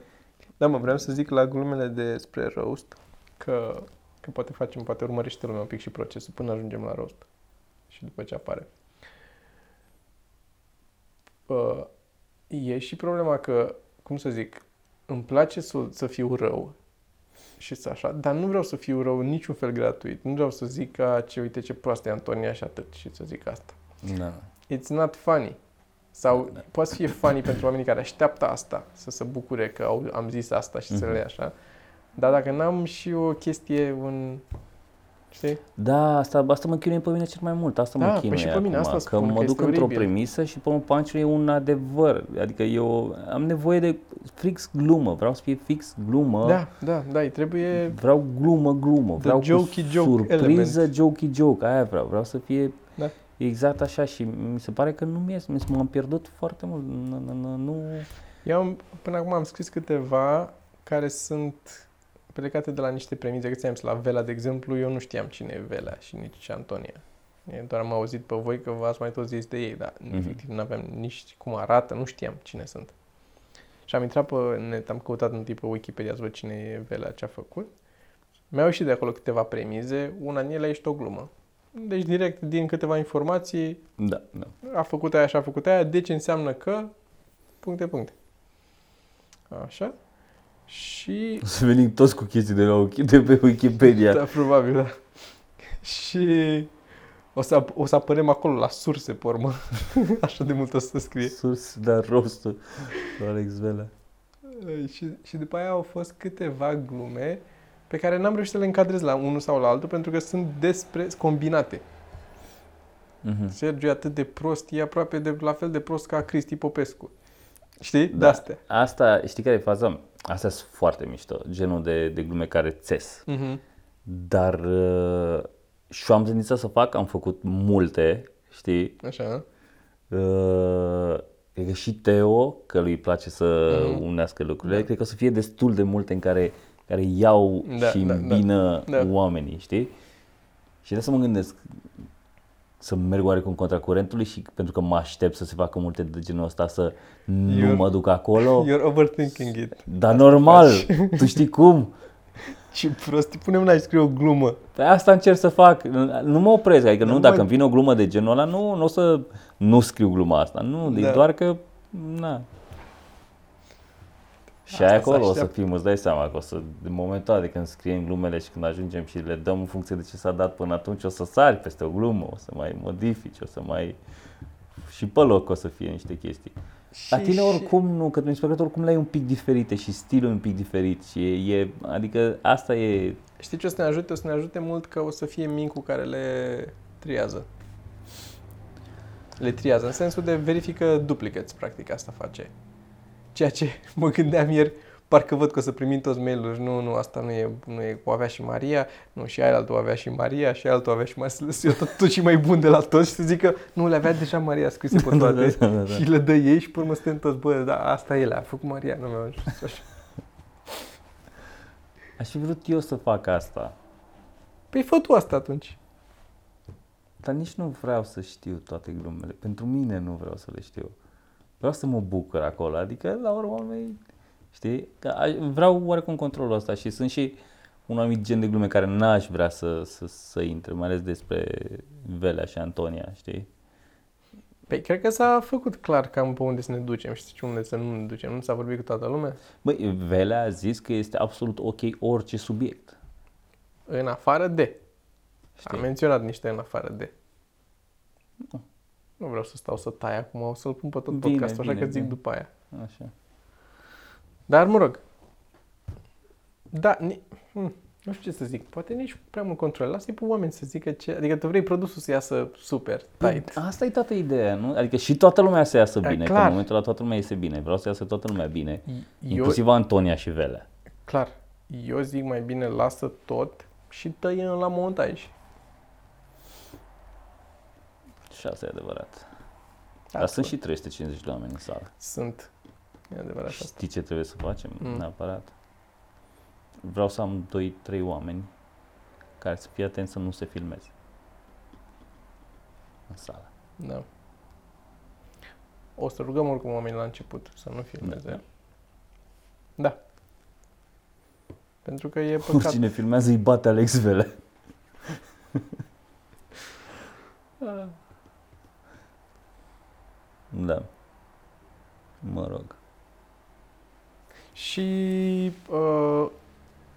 Da, mă, vreau să zic la glumele despre roast că, că poate facem, poate urmărește lumea un pic și procesul până ajungem la roast și după ce apare. Uh, e și problema că, cum să zic, îmi place să, să fiu rău și să așa, dar nu vreau să fiu rău în niciun fel gratuit. Nu vreau să zic că ce uite ce proastă e Antonia și atât și să zic asta. Da. It's not funny. Sau Da, da. poate să fie funny pentru oamenii care așteaptă asta, să se bucure că au, am zis asta și să Mhm. le ia așa. Dar dacă n-am și o chestie, un... Știi? Da, asta, asta mă chinuie pe mine cel mai mult, asta Da, mă păi chinuie și pe mine acum, asta că spun, mă că duc este într-o oribil. premisă și pe un punch e un adevăr, adică eu am nevoie de fix glumă, vreau să fie fix glumă, Da, da, da, îi trebuie... vreau glumă, glumă, The vreau jokey cu joke surpriză, element. jokey joke, aia vreau, vreau să fie Da. Exact așa și mi se pare că nu mi ies, m-am pierdut foarte mult, nu, nu, nu, nu. Eu am, până acum am scris câteva care sunt plecate de la niște premize. Că ți-am zis, la Vela, de exemplu, eu nu știam cine e Vela și nici Antonia. Eu doar am auzit pe voi că v-ați mai tot zis de ei, dar Mhm. efectiv nu aveam nici cum arată, nu știam cine sunt. Și am intrat pe net, am căutat un tip pe Wikipedia să văd cine e Vela, ce a făcut. Mi-au ieșit de acolo câteva premize, una din ele ești o glumă. Deci direct din câteva informații Da, da. a făcut aia și a făcut aia, deci înseamnă că puncte, puncte. Așa. Și... O să venim toți cu chestii de, la, Wiki- de pe Wikipedia. Da, probabil, da. Și o să, ap- o să apărem acolo la surse, pe urmă. Așa de mult o să scrie. Sus, da, rostul lui Alex Vela. Și, și după aia au fost câteva glume pe care n-am reușit să le încadrez la unul sau la altul pentru că sunt despre combinate. Mhm. Sergiu e atât de prost, e aproape de, la fel de prost ca Cristi Popescu. Știi? Da. De astea. Asta, știi care e faza? Astea sunt foarte mișto, genul de, de glume care țes. Mhm. Dar uh, și am tendința să fac, am făcut multe, știi? Așa. Uh, cred că și Teo, că lui place să Mhm. unească lucrurile, Da. cred că o să fie destul de multe în care, care iau Da, și da, da. îmbină Da. oamenii, știi? Și de să mă gândesc să merg oarecum contra curentului și pentru că mă aștept să se facă multe de genul ăsta să nu You're- mă duc acolo. You're overthinking it. Dar normal, tu știi cum? Ce prost, îi punem la și scrie o glumă. Pe asta încerc să fac. Nu mă opresc, adică nu, Nu dacă mă- îmi vine o glumă de genul ăla, nu, nu o să nu scriu gluma asta. Nu, Da. e doar că, na. Și Asta aia se acolo o să așteaptă. fim, îți dai seama că o să, de momentul ăla de când scriem glumele și când ajungem și le dăm în funcție de ce s-a dat până atunci, o să sari peste o glumă, o să mai modifici, o să mai... Și pe loc o să fie niște chestii. La tine oricum nu, că mi se pare că oricum le ai un pic diferite și stilul un pic diferit și e, e adică asta e Știi ce o să ne ajute? O să ne ajute mult că o să fie Mincu care le triază. Le triază, în sensul de verifică duplicates, practic, asta face. Ceea ce mă gândeam ieri, parcă văd că o să primim toți mail-uri, nu, nu, asta nu e, nu e, o avea și Maria, nu, și aia altul avea și Maria, și altul avea și Maria, să eu tot, tot și mai bun de la toți și să zic că nu, le avea deja Maria scrise pe toate Da, da, da, da. și le dă ei și pe urmă suntem toți, bă, da, asta e, le-a făcut Maria, nu mi-au ajuns așa. Aș fi vrut eu să fac asta, Păi fă tu asta atunci. dar nici nu vreau să știu toate glumele. Pentru mine nu vreau să le știu. Vreau să mă bucur acolo, adică la urmă urmei, știi? Că a- vreau oarecum controlul ăsta și sunt și un anumit gen de glume care n-aș vrea să, să, să intre, mai ales despre Velea și Antonia, știi? Păi cred că s-a făcut clar cam pe unde să ne ducem și ce unde să nu ne ducem. Nu s-a vorbit cu toată lumea. Băi, Velea a zis că este absolut ok orice subiect. În afară de. Știi? Am menționat niște în afară de. Nu vreau să stau să tai acum, o să-l pun pe tot Bine, podcastul, așa bine, că zic bine. după aia. Așa. Dar mă rog. Da, ni... hm, nu știu ce să zic. Poate nici prea mult control. Lasă-i pe oameni să zică ce... Adică tu vrei produsul să iasă super, tight. Păi, Asta e toată ideea, nu? Adică și toată lumea să iasă E, bine, că clar. în momentul ăla toată lumea iese bine. Vreau să iasă toată lumea bine, Eu, inclusiv Antonia și Velea. clar, eu zic mai bine lasă tot și tăie la montaj. Și asta e adevărat. Da, Dar sunt și 350 de oameni în sală. Sunt. E adevărat asta. Știi ce trebuie să facem? Mm. Neapărat. Vreau să am 2-3 oameni care să fie atenți să nu se filmeze. în sală. Da. O să rugăm oricum oamenii la început să nu filmeze. Da. Da. Pentru că e păcat. Oricine filmează îi bate Alex Vele. da. Mă rog. Și uh,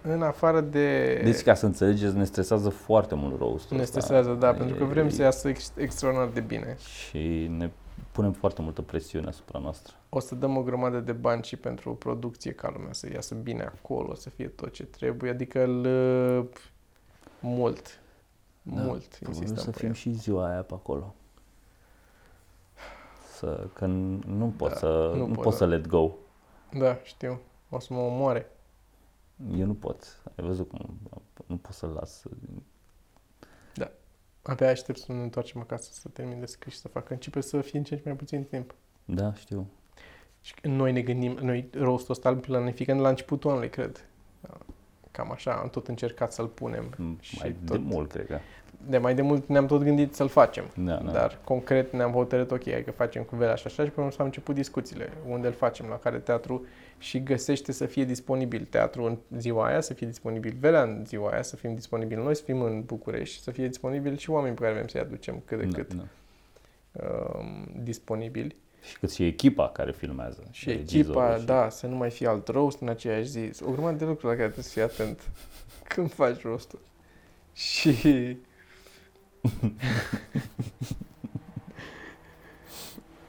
în afară de... Deci, ca să înțelegeți, ne stresează foarte mult roastul ne ăsta. stresează, da, E- pentru că vrem să iasă ex- extraordinar de bine. Și ne punem foarte multă presiune asupra noastră. O să dăm o grămadă de bani și pentru o producție ca lumea să iasă bine acolo, să fie tot ce trebuie, adică îl, mult, Da, mult Probabil insistăm să pe fim el. și ziua aia pe acolo. Să, că nu pot Da, să, nu nu, pot, pot da. să let go. Da, știu, o să mă omoare. Eu nu pot. Ai văzut cum nu pot să-l las. Abia aștept să ne întoarcem acasă, să termin de scris și să facă. Începe să fie în ce mai puțin timp. Da, știu. Și noi ne gândim, noi rostul ăsta îl planificăm de la începutul anului, cred. Cam așa, am tot încercat să-l punem. Și Mai de tot- mult, cred că. De mai de mult ne-am tot gândit să-l facem. Da, da. Dar concret ne-am hotărât, ok, hai că facem cu Velea și așa și până s-au început discuțiile. Unde îl facem, la care teatru și găsește să fie disponibil teatru în ziua aia, să fie disponibil Velea în ziua aia, să fim disponibili noi, să fim în București, să fie disponibil și oameni pe care vrem să-i aducem cât de da, cât da. um, disponibili. Și cât și echipa care filmează. Și regizorul echipa, și- da, să nu mai fie alt roast în aceeași zi. O grămadă de lucruri la care trebuie să fii atent când faci rostul. Și...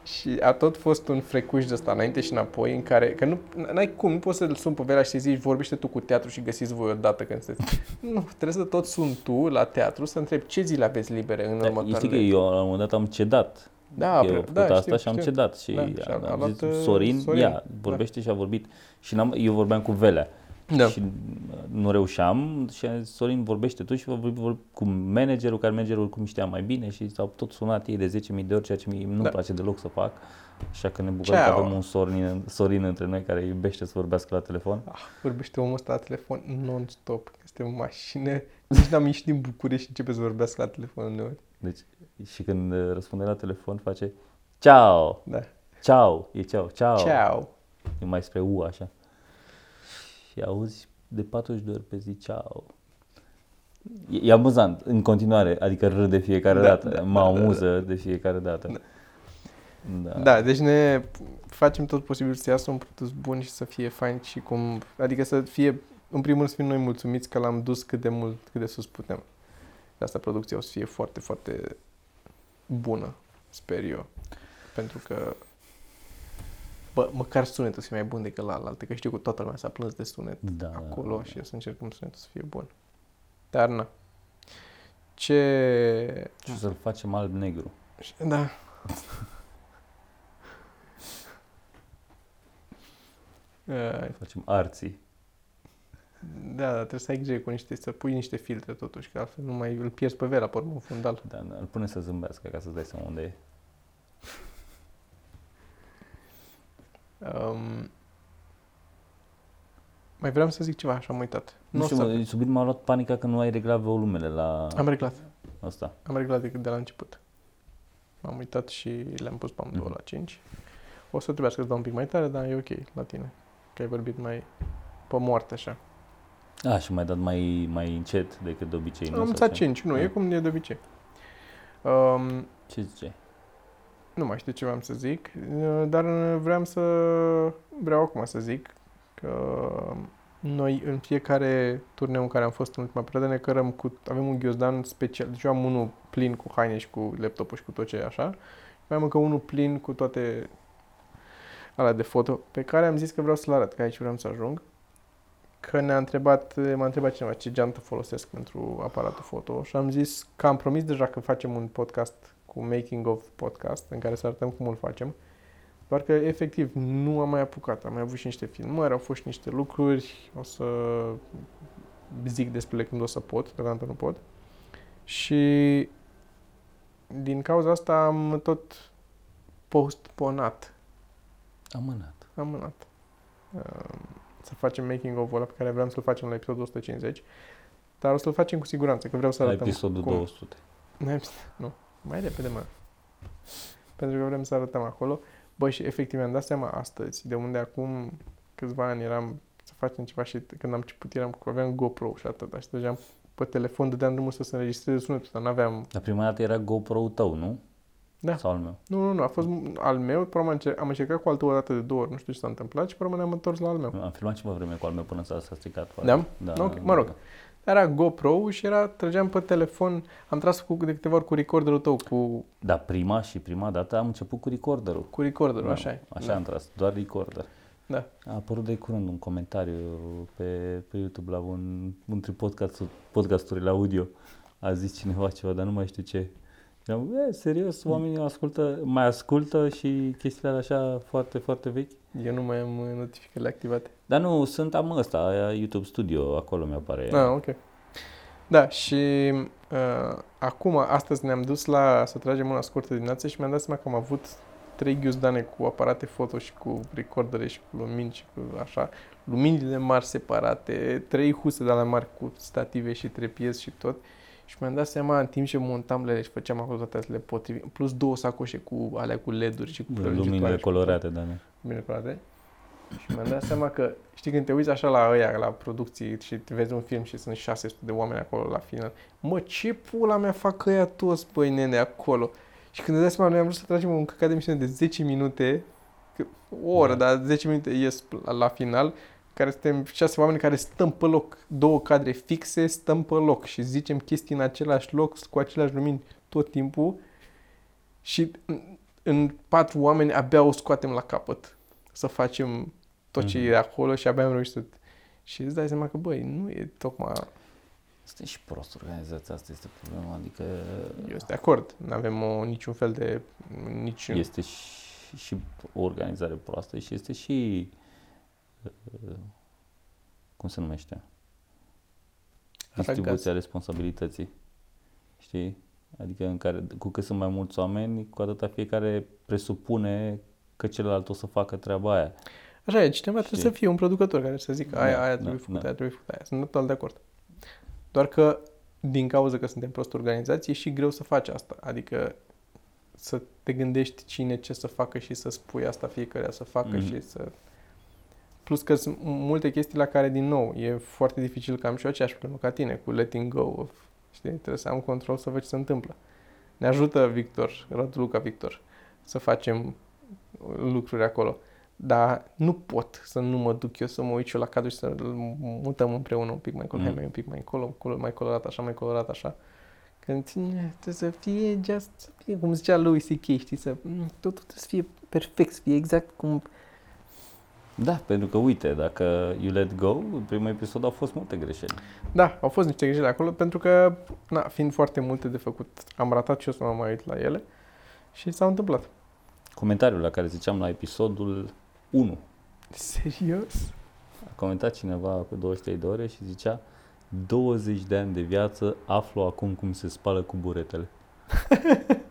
și a tot fost un frecuș de ăsta înainte și înapoi în care, că nu, n-ai cum, nu poți să-l sun pe Vera și să zici vorbește tu cu teatru și găsiți voi odată când sunteți. Nu, trebuie să tot sun tu la teatru să întrebi ce zile aveți libere în Da, următoarele. știi că eu la un moment dat am cedat. Da, eu pre- am făcut da, asta știu, și am știu. cedat. Și, Da, și a- am, a am luat, zis, uh, Sorin, Sorin, ia, vorbește și a vorbit. Și n-am, eu vorbeam cu Velea. Da. Și uh, nu reușeam și a zis, Sorin, vorbește tu și vorbi, vorbi cu managerul, care managerul cum știa mai bine și s-au tot sunat ei de 10.000 de ori, ceea ce mie nu-mi Da. place deloc să fac. Așa că ne bucurăm că Ceau. avem un Sorin, Sorin între noi care iubește să vorbească la telefon. Ah, vorbește omul ăsta la telefon non-stop. Este o mașină. Nici n-am ieșit din București și începe să vorbească la telefon uneori. Deci, și când uh, răspunde la telefon face Ciao, Da. ciao, e ciao, ciao. Ciao. E mai spre U așa. Și auzi de 40 de ori pe zi ciao. E, e amuzant în continuare, adică râd de fiecare Da, dată, da, mă da, da, amuză de fiecare dată. Da. Da. Da, deci ne facem tot posibil să iasă un produs bun și să fie fain și cum... Adică să fie, în primul rând, să fim noi mulțumiți că l-am dus cât de mult, cât de sus putem. De asta producția o să fie foarte, foarte bună, sper eu. Pentru că Bă, măcar sunetul să fie mai bun decât la altă, că știu că toată lumea s-a plâns de sunet Da, da, acolo da. și o să încercăm sunetul să fie bun. Dar na. Ce... Și o să-l facem alb-negru. Da. Ai, Facem arții. Da, dar trebuie să ai grijă cu niște, să pui niște filtre totuși, că altfel nu mai îl pierzi pe Vera, pe urmă, în fundal. Da, da, îl pune să zâmbească ca să-ți dai seama unde e. Um, mai vreau să zic ceva, așa am uitat. Nu o știu, să- mă, subit m-a luat panica că nu ai reglat volumele la Am reglat. asta. Am reglat de, de la început. M-am uitat și le-am pus pe amândouă Mhm. la 5. O să trebuiască să dau un pic mai tare, dar e ok la tine. Că ai vorbit mai pe moarte așa. A, și mai dat mai, mai încet decât de obicei. nu? am Sau dat ce? 5, nu, e Da. cum e de obicei. Um, Ce zice? Nu mai știu ce vreau să zic, uh, dar uh, vreau să vreau acum să zic că noi în fiecare turneu în care am fost în ultima perioadă ne cărăm cu, avem un ghiozdan special, deci eu am unul plin cu haine și cu laptopul și cu tot ce e așa, mai am încă unul plin cu toate alea de foto, pe care am zis că vreau să-l arăt, că aici vreau să ajung, că ne-a întrebat, m-a întrebat cineva ce geantă folosesc pentru aparatul foto și am zis că am promis deja că facem un podcast cu Making of Podcast, în care să arătăm cum îl facem. Doar că, efectiv, nu am mai apucat. Am mai avut și niște filmări, au fost și niște lucruri. O să zic despre ele când o să pot, deocamdată nu pot. Și din cauza asta am tot postponat, Amânat. amânat. Um, Să facem making of ăla pe care vreau să-l facem la episodul 150. Dar o să-l facem cu siguranță, că vreau să La arătăm episodul cum. 200. Mai- Nu, mai repede, mă. pentru că vrem să arătăm acolo. Băi, și efectiv mi-am dat seama astăzi, de unde acum câțiva ani eram să facem ceva și când am început eram cu, aveam GoPro și atât, și deja pe telefon dădeam drumul să se înregistreze sunetul, dar n-aveam... Dar prima dată era GoPro-ul tău, nu? Da. Sau al meu? Nu, nu, nu, a fost al meu, până am, încercat, am încercat cu altă o dată de două ori, nu știu ce s-a întâmplat și până ne-am întors la al meu. Am filmat ceva vreme cu al meu până s-a, s-a stricat. Da? Da. Ok, mă rog. Era GoPro și era, trăgeam pe telefon, am tras cu, de câteva ori cu recorderul tău, cu, Da, prima și prima dată am început cu recorderul. cu recorderul, Da, așa e. Așa da. am tras, doar recorder. Da. A apărut de curând un comentariu pe, pe YouTube la un, între podcast, podcasturile audio. A zis cineva ceva, dar nu mai știu ce. Eram, e, serios, oamenii ascultă, mai ascultă și chestiile alea așa foarte, foarte vechi. Eu nu mai am uh, notificările activate. Dar nu, sunt am ăsta, YouTube Studio, acolo mi-apare. Ah, ok. Da, și uh, acum, astăzi ne-am dus la să tragem una scurtă dimineață și mi-am dat seama că am avut trei ghiuzdane cu aparate foto și cu recordere și cu lumini și cu așa, luminile mari separate, trei huse de alea mari cu stative și trepiezi și tot. Și mi-am dat seama în timp ce montam le și făceam acolo toate astea potrivit, plus două sacoșe cu alea cu LED-uri și cu Luminile prelungitoare și cu tot colorate, da. ne. bine colorate. Și mi-am dat seama că, știi, când te uiți așa la ăia, la producții și te vezi un film și sunt 600 de oameni acolo la final, mă, ce pula mea fac ăia toți, băi, nene, acolo? Și când îți dai seama, noi am vrut să tragem un căcat de emisiune de 10 minute, că- o oră, Da. dar 10 minute ies la, la final, care suntem șase oameni care stăm pe loc, două cadre fixe, stăm pe loc și zicem chestii în același loc, cu aceleași lumini tot timpul și în, în patru oameni abia o scoatem la capăt să facem tot ce Mhm. e acolo și abia am reușit să... Și îți dai seama că, băi, nu e tocmai... Este și prost organizația, asta este problema, adică Eu sunt de acord, nu avem o, niciun fel de... Nici... este și, și o organizare proastă și este și uh, cum se numește? Distribuția responsabilității. Știi? Adică în care, cu cât sunt mai mulți oameni, cu atâta fiecare presupune că celălalt o să facă treaba aia. Așa e, cineva trebuie Știi? să fie un producător care să zică aia, Da, aia da, trebuie făcut, da. aia trebuie făcut, aia. Sunt total de acord. Doar că din cauza că suntem prost organizați, e și greu să faci asta. Adică să te gândești cine ce să facă și să spui asta fiecare să facă Mhm. și să... Plus că sunt multe chestii la care, din nou, e foarte dificil că am și eu aceeași problemă ca tine, cu letting go of, știi, trebuie să am control să văd ce se întâmplă. Ne ajută Victor, Radu Luca Victor, să facem lucruri acolo. Dar nu pot să nu mă duc eu să mă uit și eu la cadru și să îl mutăm împreună un pic mai încolo, Mm. hai mai un pic mai încolo, colo- mai colorat așa, mai colorat așa. Când ține, trebuie să fie just, să fie, cum zicea lui C.K., știi, să, mm, totul trebuie să fie perfect, să fie exact cum... Da, pentru că uite, dacă You Let Go, în primul episod au fost multe greșeli. Da, au fost niște greșeli acolo, pentru că, na, fiind foarte multe de făcut, am ratat și eu să mă mai uit la ele și s-au întâmplat. Comentariul la care ziceam la episodul 1, Serios? a comentat cineva cu 23 de ore și zicea 20 de ani de viață aflu acum cum se spală cu buretele.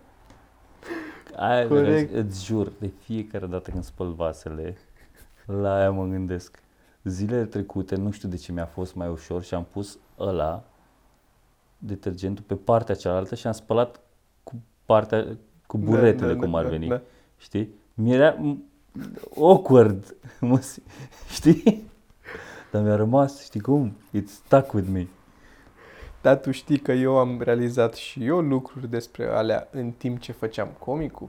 Aia, Corect. îți jur, de fiecare dată când spăl vasele, la aia mă gândesc. Zilele trecute, nu știu de ce mi-a fost mai ușor și am pus ăla, detergentul, pe partea cealaltă și am spălat cu partea, cu buretele, cum ar veni. Da. Știi? Mi-era m- awkward, mă, si- știi? Dar mi-a rămas, știi cum? It's stuck with me. Dar tu știi că eu am realizat și eu lucruri despre alea în timp ce făceam comicul.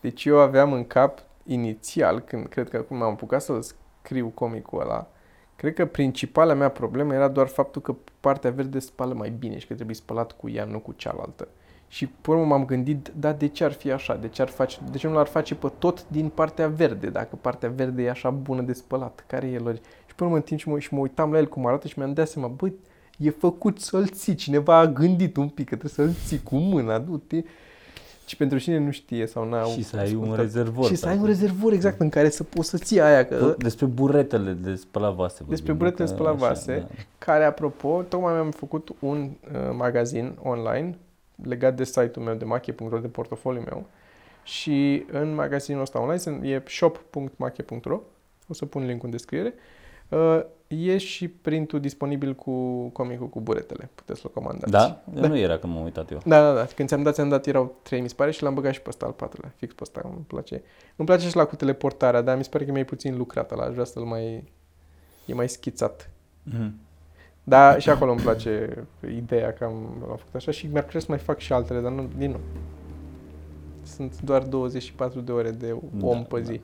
Deci eu aveam în cap inițial, când cred că acum am apucat să scriu comicul ăla, cred că principala mea problemă era doar faptul că partea verde spală mai bine și că trebuie spălat cu ea, nu cu cealaltă. Și pe urmă m-am gândit, da, de ce ar fi așa? De ce, ar face, de ce nu l-ar face pe tot din partea verde, dacă partea verde e așa bună de spălat? Care e lor? Și pe urmă în timp ce mă, și mă uitam la el cum arată și mi-am dat seama, băi, e făcut să-l ții. Cineva a gândit un pic că trebuie să-l ții cu mâna, du-te. Și pentru cine nu știe sau n-a și să ai un ascultat- rezervor. Și să ai un practic. rezervor exact în care să poți să ții aia. Că, Despre buretele de spălat vase. vorbim, Despre nu? buretele de Că spălat așa, vase. da. care, apropo, tocmai mi-am făcut un uh, magazin online legat de site-ul meu de mache.ro, de portofoliul meu. Și în magazinul ăsta online sunt- e shop.mache.ro, o să pun link în descriere. Uh, e și printul disponibil cu comicul cu buretele. Puteți să-l comandați. Da? Da. Nu era când m-am uitat eu. Da, da, da. Când ți-am dat, ți-am dat, erau trei, mi se pare, și l-am băgat și pe ăsta al patrulea. Fix pe ăsta, îmi place. Îmi place și la cu teleportarea, dar mi se pare că e mai puțin lucrat ăla. Aș vrea să-l mai... E mai schițat. Mhm. Dar și acolo îmi place ideea că am, am făcut așa și mi-ar plăcea să mai fac și altele, dar nu, din nou. Sunt doar 24 de ore de om Da, pe zi. da.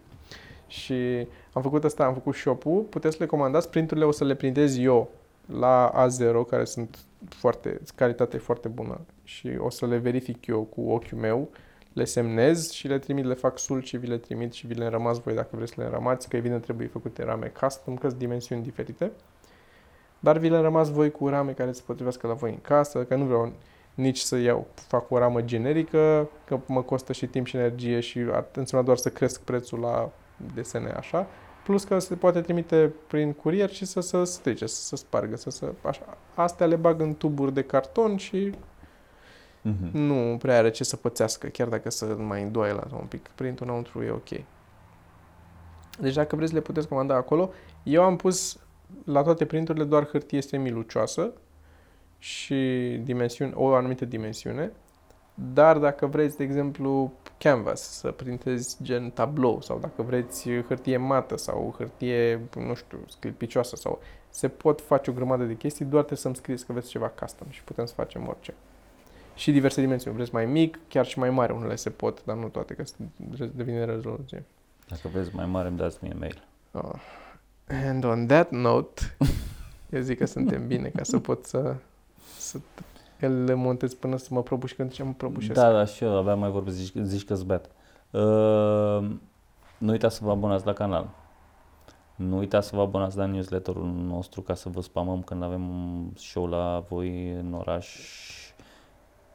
Și am făcut asta, am făcut shop-ul, puteți să le comandați, printurile o să le printez eu la A0, care sunt foarte, calitate foarte bună și o să le verific eu cu ochiul meu, le semnez și le trimit, le fac sul și vi le trimit și vi le înrămați voi dacă vreți să le înrămați, că evident trebuie făcute rame custom, că sunt dimensiuni diferite. Dar vi le rămas voi cu rame care se potrivească la voi în casă, că nu vreau nici să iau, fac o ramă generică, că mă costă și timp și energie și ar însemna doar să cresc prețul la desene așa. Plus că se poate trimite prin curier și să se strice, să se spargă, să se, așa. Astea le bag în tuburi de carton și Mhm. nu prea are ce să pățească, chiar dacă să mai îndoaie la un pic. Printul înăuntru e ok. Deci dacă vreți le puteți comanda acolo. Eu am pus la toate printurile doar hârtie semilucioasă și dimensiune, o anumită dimensiune. Dar dacă vreți, de exemplu, canvas, să printezi gen tablou sau dacă vreți hârtie mată sau hârtie, nu știu, sclipicioasă sau se pot face o grămadă de chestii, doar trebuie să-mi scrieți că vreți ceva custom și putem să facem orice. Și diverse dimensiuni. Vreți mai mic, chiar și mai mare, unele se pot, dar nu toate, că se- devine rezoluție. Dacă vreți mai mare, îmi dați mie mail. Oh. And on that note, eu zic că suntem bine ca să pot să, să el le montez până să mă prăbuș când ce mă prăbușesc. Da, da, și eu abia mai vorbesc, zici, zici că-s beat. Uh, nu uitați să vă abonați la canal. Nu uitați să vă abonați la newsletterul nostru ca să vă spamăm când avem un show la voi în oraș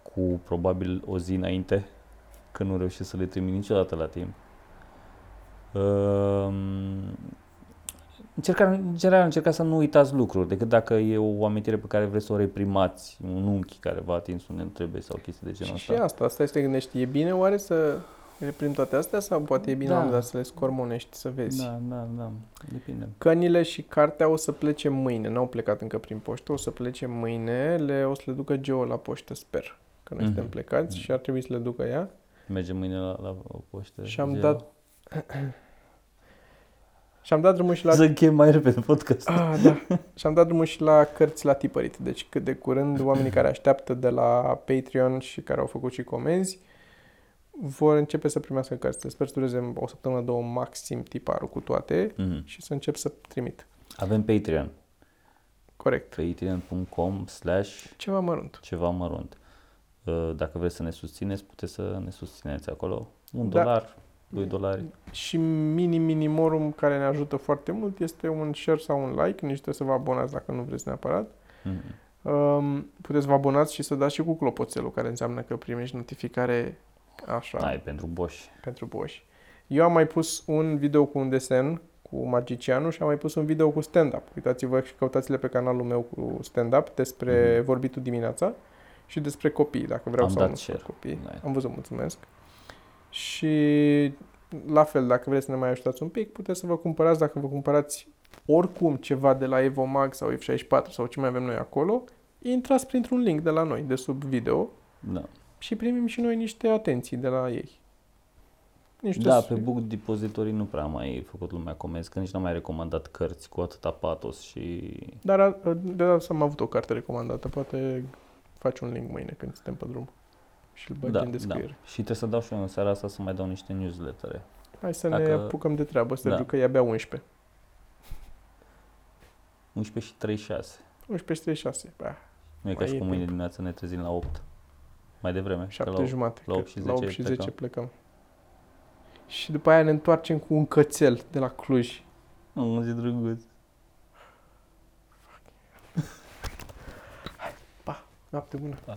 cu probabil o zi înainte, că nu reușesc să le trimit niciodată la timp. Uh, Încerca, în general, încerca să nu uitați lucruri, decât dacă e o amintire pe care vreți să o reprimați, un unchi care v-a atins unde nu trebuie sau chestii de genul și, ăsta. și asta, asta este gândești. E bine oare să reprim toate astea sau poate e bine Da. la un moment dat să le scormonești, să vezi? Da, da, da, depinde. Cănile și cartea o să plece mâine, n-au plecat încă prin poștă, o să plece mâine, le, o să le ducă Geo la poștă, sper, că noi Mhm. suntem plecați Mhm. și ar trebui să le ducă ea. Mergem mâine la, la o poștă. Și am Geo. dat- Și am dat drumul și la... Să închem mai repede podcast. Ah, da. și am dat drumul și la cărți la tipărit. Deci cât de curând oamenii care așteaptă de la Patreon și care au făcut și comenzi vor începe să primească cărți. Sper să dureze o săptămână, două maxim tiparul cu toate Mhm. și să încep să trimit. Avem Patreon. Corect. Patreon.com slash Ceva mărunt. ceva mărunt. Uh, Dacă vreți să ne susțineți, puteți să ne susțineți acolo. Un Da. dolar, doi dolari. Și mini minimorum care ne ajută foarte mult este un share sau un like. Nici trebuie să vă abonați dacă nu vreți neapărat. Mhm. Um, puteți să vă abonați și să dați și cu clopoțelul, care înseamnă că primești notificare așa. Ai, pentru boși. pentru boși. Eu am mai pus un video cu un desen cu magicianul și am mai pus un video cu stand-up. Uitați-vă și căutați-le pe canalul meu cu stand-up despre Mhm. vorbitul dimineața și despre copii, dacă vreau Am sau dat nu share. sunt copii. Da. Am văzut, mulțumesc. Și la fel, dacă vreți să ne mai ajutați un pic, puteți să vă cumpărați, dacă vă cumpărați oricum ceva de la Evomag sau F64 sau ce mai avem noi acolo, intrați printr-un link de la noi, de sub video, Da, și primim și noi niște atenții de la ei. Niște da su- pe Book Depository nu prea am mai făcut lumea comenzi, că nici n-am mai recomandat cărți cu atâta patos și... Dar a- de data am avut o carte recomandată, poate faci un link mâine când suntem pe drum și îl bagi Da, în da. descriere. Și trebuie să dau și eu în seara asta să mai dau niște newslettere. Hai să ne Dacă- apucăm de treabă, Sergiu, Da. că e abia 11. 11 și 36. 11 și 36. Bah, Nu e ca Mai și e cum mâine timp. dimineața ne trezim la 8. Mai devreme. că 7 la 8. jumate. la că 8 și la 8 10 și 10 plecăm. plecăm. Și după aia ne întoarcem cu un cățel de la Cluj. Nu, zi drăguț. Noapte bună! Pa.